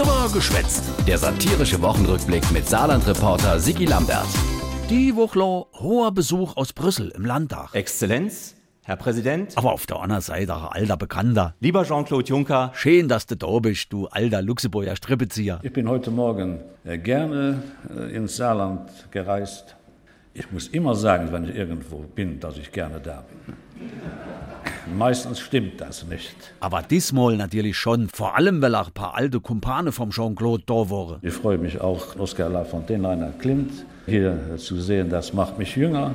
Drüber geschwätzt. Der satirische Wochenrückblick mit Saarland-Reporter Sigi Lambert. Die Woche hoher Besuch aus Brüssel im Landtag. Exzellenz, Herr Präsident. Aber auf der anderen Seite auch alter Bekannter. Lieber Jean-Claude Juncker. Schön, dass du da bist, du alter Luxemburger Strippezieher. Ich bin heute Morgen äh, gerne äh, ins Saarland gereist. Ich muss immer sagen, wenn ich irgendwo bin, dass ich gerne da bin. Meistens stimmt das nicht. Aber diesmal natürlich schon, vor allem weil auch ein paar alte Kumpane vom Jean-Claude da waren. Ich freue mich auch, Oskar Lafontaine, Rainer Klimt, hier zu sehen, das macht mich jünger.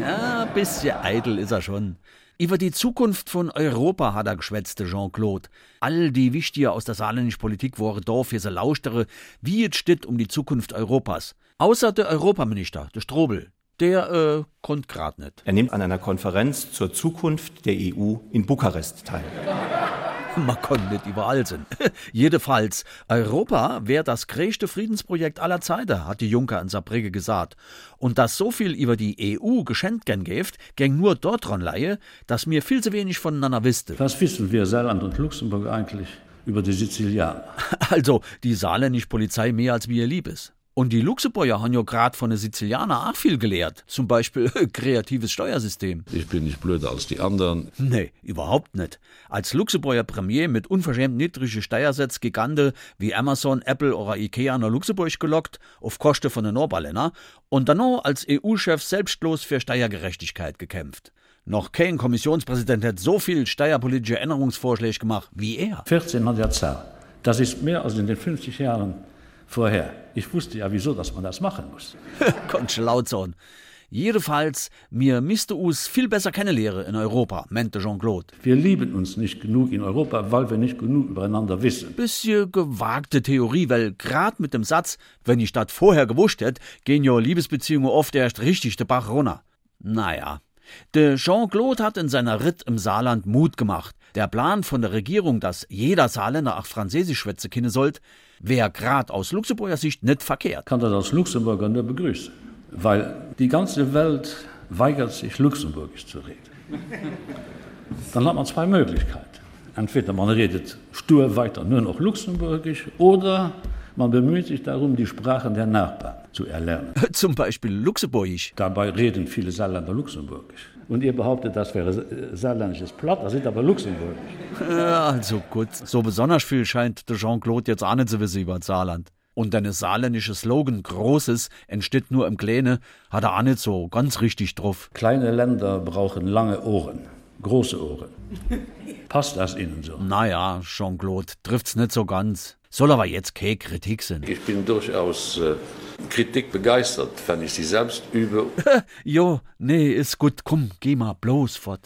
Ja, ein bisschen eitel ist er schon. Über die Zukunft von Europa hat er geschwätzte Jean-Claude. All die Wichtiger aus der saarländischen Politik waren da für sie lauschtere, wie es steht um die Zukunft Europas. Außer der Europaminister, der Strobel. Der äh, konnte grad nicht. Er nimmt an einer Konferenz zur Zukunft der EU in Bukarest teil. Man kann nicht überall sein. Jedenfalls, Europa wäre das größte Friedensprojekt aller Zeiten, hat die Juncker in Saarbrücke gesagt. Und dass so viel über die EU geschenkt gern gibt, gäng nur dort dran leihe, dass mir viel zu wenig voneinander wisste. Was wissen wir Saarland und Luxemburg eigentlich über die Sizilianer? Also, die saarländische Polizei mehr als mir lieb ist. Und die Luxemburger haben ja gerade von den Sizilianern auch viel gelehrt. Zum Beispiel kreatives Steuersystem. Ich bin nicht blöder als die anderen. Nee, überhaupt nicht. Als Luxemburger Premier mit unverschämt niedrigen Steuersätze Gigante wie Amazon, Apple oder Ikea nach Luxemburg gelockt, auf Kosten von den Norberländer und dann noch als EU-Chef selbstlos für Steuergerechtigkeit gekämpft. Noch kein Kommissionspräsident hat so viel steuerpolitische Änderungsvorschläge gemacht wie er. 1400 Zahl. Das ist mehr als in den 50 Jahren vorher. Ich wusste ja, wieso, dass man das machen muss. Konntest laut sein. Jedenfalls, mir müsste us viel besser kennenlernen in Europa, meinte Jean-Claude. Wir lieben uns nicht genug in Europa, weil wir nicht genug übereinander wissen. Bisschen gewagte Theorie, weil grad mit dem Satz, wenn ich das vorher gewusst hätte, gehen ja Liebesbeziehungen oft erst richtig de Bach runter. Naja. De Jean-Claude hat in seiner Ritt im Saarland Mut gemacht. Der Plan von der Regierung, dass jeder Saarländer auch Französisch schwätze kennen sollt, wäre grad aus Luxemburger Sicht nicht verkehrt. Kann das als Luxemburger nur begrüßen, weil die ganze Welt weigert sich, Luxemburgisch zu reden. Dann hat man zwei Möglichkeiten. Entweder man redet stur weiter nur noch Luxemburgisch oder man bemüht sich darum, die Sprachen der Nachbarn zu erlernen. Zum Beispiel Luxemburgisch. Dabei reden viele Saarländer Luxemburgisch. Und ihr behauptet, das wäre saarländisches Platt, das sind aber Luxemburgisch. Ja, also gut. So besonders viel scheint der Jean-Claude jetzt auch nicht zu wissen über das Saarland. Und deine saarländische Slogan Großes entsteht nur im Kleine, hat er auch nicht so ganz richtig drauf. Kleine Länder brauchen lange Ohren, große Ohren. Passt das Ihnen so? Naja, Jean-Claude, trifft's nicht so ganz. Soll aber jetzt keine Kritik sein. Ich bin durchaus äh, Kritik begeistert, wenn ich sie selbst übe. jo, nee, ist gut. Komm, geh mal bloß fort.